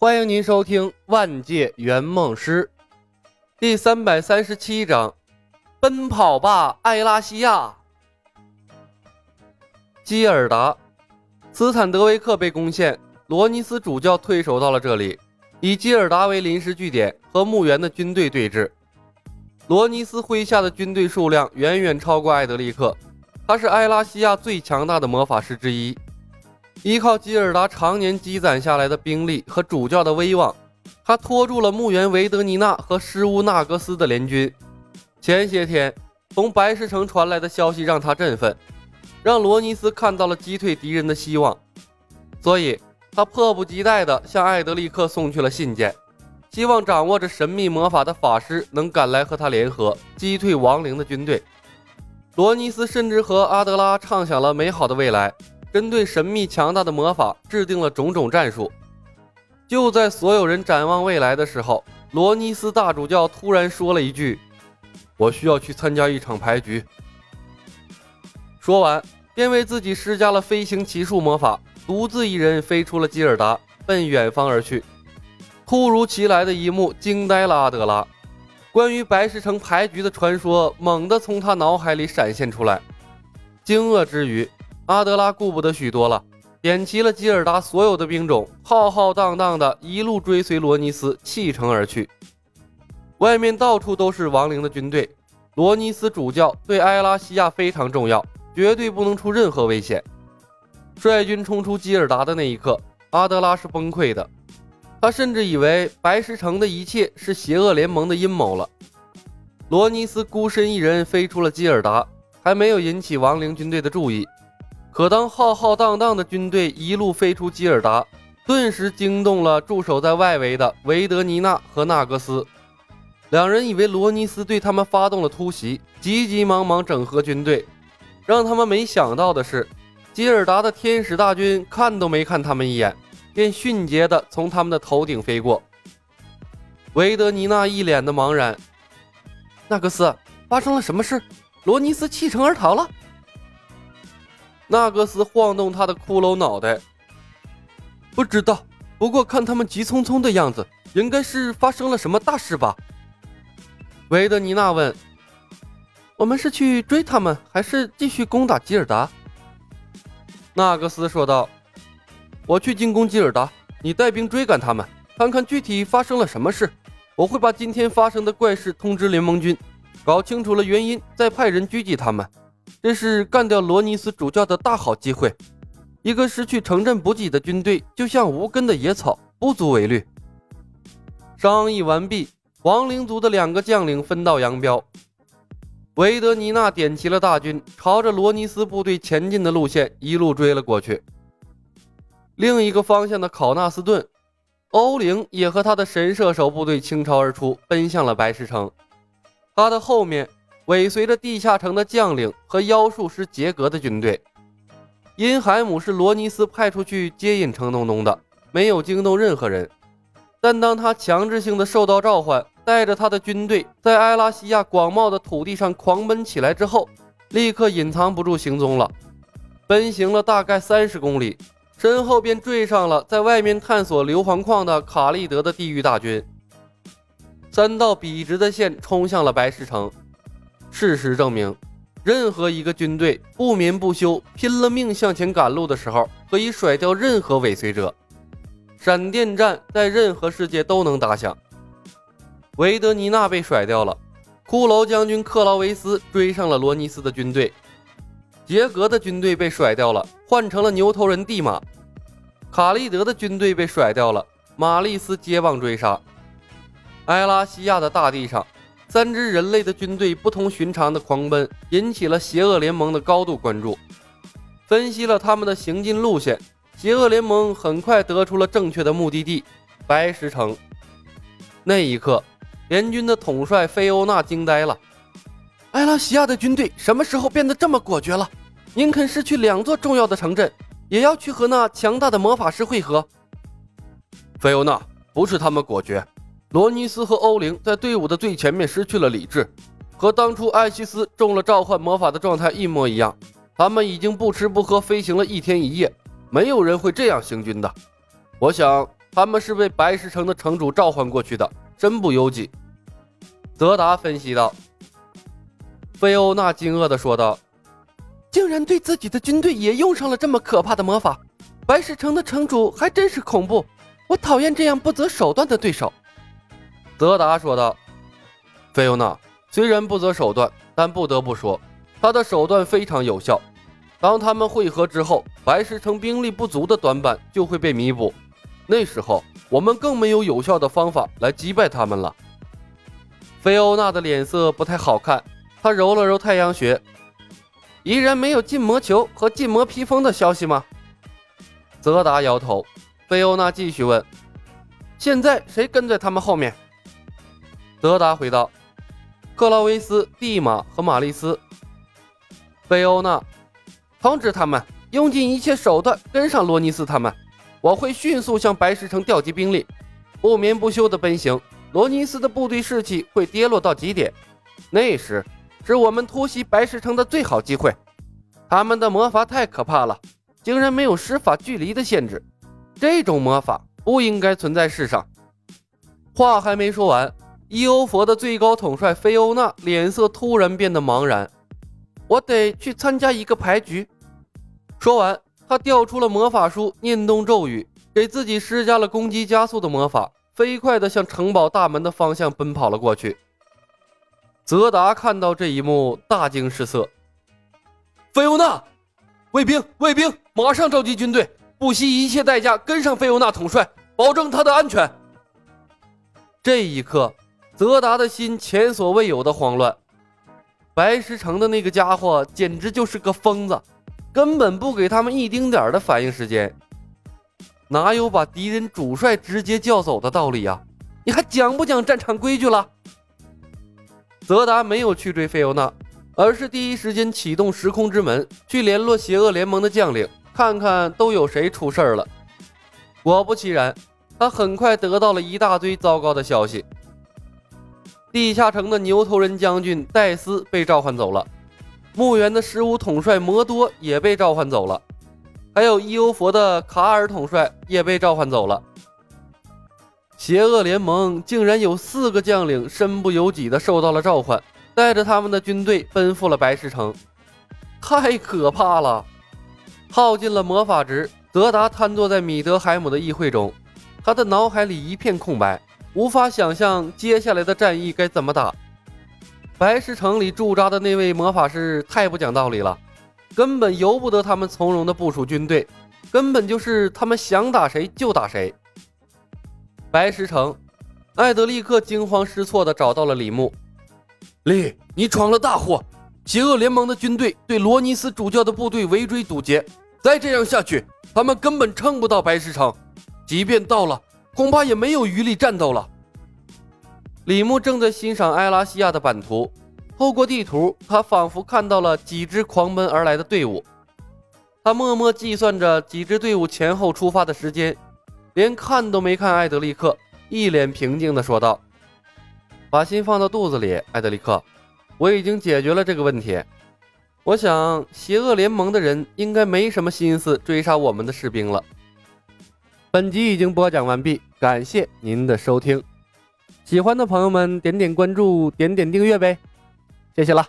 欢迎您收听《万界圆梦师》第三百三十七章：奔跑吧，艾拉西亚！基尔达，斯坦德维克被攻陷，罗尼斯主教退守到了这里，以基尔达为临时据点，和墓园的军队对峙。罗尼斯麾下的军队数量远远超过艾德利克，他是艾拉西亚最强大的魔法师之一。依靠基尔达常年积攒下来的兵力和主教的威望，他拖住了墓园维德尼娜和施乌纳格斯的联军。前些天从白石城传来的消息让他振奋，让罗尼斯看到了击退敌人的希望，所以他迫不及待地向艾德利克送去了信件，希望掌握着神秘魔法的法师能赶来和他联合，击退亡灵的军队。罗尼斯甚至和阿德拉畅想了美好的未来。针对神秘强大的魔法制定了种种战术。就在所有人展望未来的时候，罗尼斯大主教突然说了一句：“我需要去参加一场牌局。”说完，便为自己施加了飞行奇术魔法，独自一人飞出了基尔达，奔远方而去。突如其来的一幕惊呆了阿德拉，关于白石城牌局的传说猛地从他脑海里闪现出来，惊愕之余。阿德拉顾不得许多了，点齐了吉尔达所有的兵种，浩浩荡荡的一路追随罗尼斯弃城而去。外面到处都是亡灵的军队，罗尼斯主教对埃拉西亚非常重要，绝对不能出任何危险。率军冲出基尔达的那一刻，阿德拉是崩溃的，他甚至以为白石城的一切是邪恶联盟的阴谋了。罗尼斯孤身一人飞出了基尔达，还没有引起亡灵军队的注意。可当浩浩荡荡的军队一路飞出基尔达，顿时惊动了驻守在外围的维德尼娜和纳格斯。两人以为罗尼斯对他们发动了突袭，急急忙忙整合军队。让他们没想到的是，基尔达的天使大军看都没看他们一眼，便迅捷地从他们的头顶飞过。维德尼娜一脸的茫然：“纳格斯，发生了什么事？罗尼斯弃城而逃了？”纳格斯晃动他的骷髅脑袋，不知道。不过看他们急匆匆的样子，应该是发生了什么大事吧？维德尼娜问：“我们是去追他们，还是继续攻打吉尔达？”纳格斯说道：“我去进攻吉尔达，你带兵追赶他们，看看具体发生了什么事。我会把今天发生的怪事通知联盟军，搞清楚了原因，再派人狙击他们。”这是干掉罗尼斯主教的大好机会。一个失去城镇补给的军队，就像无根的野草，不足为虑。商议完毕，亡灵族的两个将领分道扬镳。维德尼娜点齐了大军，朝着罗尼斯部队前进的路线一路追了过去。另一个方向的考纳斯顿，欧灵也和他的神射手部队倾巢而出，奔向了白石城。他的后面。尾随着地下城的将领和妖术师杰格的军队，因海姆是罗尼斯派出去接引程东东的，没有惊动任何人。但当他强制性的受到召唤，带着他的军队在埃拉西亚广袤的土地上狂奔起来之后，立刻隐藏不住行踪了。奔行了大概三十公里，身后便追上了在外面探索硫磺矿的卡利德的地狱大军。三道笔直的线冲向了白石城。事实证明，任何一个军队不眠不休、拼了命向前赶路的时候，可以甩掉任何尾随者。闪电战在任何世界都能打响。维德尼娜被甩掉了，骷髅将军克劳维斯追上了罗尼斯的军队，杰格的军队被甩掉了，换成了牛头人蒂玛。卡利德的军队被甩掉了，玛丽斯接棒追杀。埃拉西亚的大地上。三支人类的军队不同寻常的狂奔，引起了邪恶联盟的高度关注。分析了他们的行进路线，邪恶联盟很快得出了正确的目的地——白石城。那一刻，联军的统帅菲欧娜惊呆了：埃拉西亚的军队什么时候变得这么果决了？宁肯失去两座重要的城镇，也要去和那强大的魔法师会合？菲欧娜，不是他们果决。罗尼斯和欧灵在队伍的最前面失去了理智，和当初艾希斯中了召唤魔法的状态一模一样。他们已经不吃不喝飞行了一天一夜，没有人会这样行军的。我想他们是被白石城的城主召唤过去的，身不由己。泽达分析道。菲欧娜惊愕地说道：“竟然对自己的军队也用上了这么可怕的魔法！白石城的城主还真是恐怖，我讨厌这样不择手段的对手。”泽达说道：“菲欧娜虽然不择手段，但不得不说，他的手段非常有效。当他们汇合之后，白石城兵力不足的短板就会被弥补。那时候，我们更没有有效的方法来击败他们了。”菲欧娜的脸色不太好看。她揉了揉太阳穴，依然没有禁魔球和禁魔披风的消息吗？泽达摇头。菲欧娜继续问：“现在谁跟在他们后面？”泽达回道：“克劳维斯、蒂玛和玛丽斯。”菲欧娜通知他们用尽一切手段跟上罗尼斯他们。我会迅速向白石城调集兵力，不眠不休的奔行。罗尼斯的部队士气会跌落到极点，那时。是我们突袭白石城的最好机会。他们的魔法太可怕了，竟然没有施法距离的限制。这种魔法不应该存在世上。话还没说完，伊欧佛的最高统帅菲欧娜脸色突然变得茫然。我得去参加一个牌局。说完，他调出了魔法书，念动咒语，给自己施加了攻击加速的魔法，飞快地向城堡大门的方向奔跑了过去。泽达看到这一幕，大惊失色。菲欧娜，卫兵，卫兵，马上召集军队，不惜一切代价跟上菲欧娜统帅，保证她的安全。这一刻，泽达的心前所未有的慌乱。白石城的那个家伙简直就是个疯子，根本不给他们一丁点的反应时间，哪有把敌人主帅直接叫走的道理呀？你还讲不讲战场规矩了？泽达没有去追菲欧娜，而是第一时间启动时空之门，去联络邪恶联盟的将领，看看都有谁出事儿了。果不其然，他很快得到了一大堆糟糕的消息。地下城的牛头人将军戴斯被召唤走了，墓园的十五统帅摩多也被召唤走了，还有伊欧佛的卡尔统帅也被召唤走了。邪恶联盟竟然有四个将领身不由己的受到了召唤，带着他们的军队奔赴了白石城，太可怕了！耗尽了魔法值，泽达瘫坐在米德海姆的议会中，他的脑海里一片空白，无法想象接下来的战役该怎么打。白石城里驻扎的那位魔法师太不讲道理了，根本由不得他们从容的部署军队，根本就是他们想打谁就打谁。白石城，艾德立刻惊慌失措地找到了李牧。李，你闯了大祸！邪恶联盟的军队对罗尼斯主教的部队围追堵截，再这样下去，他们根本撑不到白石城。即便到了，恐怕也没有余力战斗了。李牧正在欣赏埃拉西亚的版图，透过地图，他仿佛看到了几支狂奔而来的队伍。他默默计算着几支队伍前后出发的时间。连看都没看，艾德利克一脸平静地说道：“把心放到肚子里，艾德利克，我已经解决了这个问题。我想，邪恶联盟的人应该没什么心思追杀我们的士兵了。”本集已经播讲完毕，感谢您的收听。喜欢的朋友们，点点关注，点点订阅呗，谢谢了。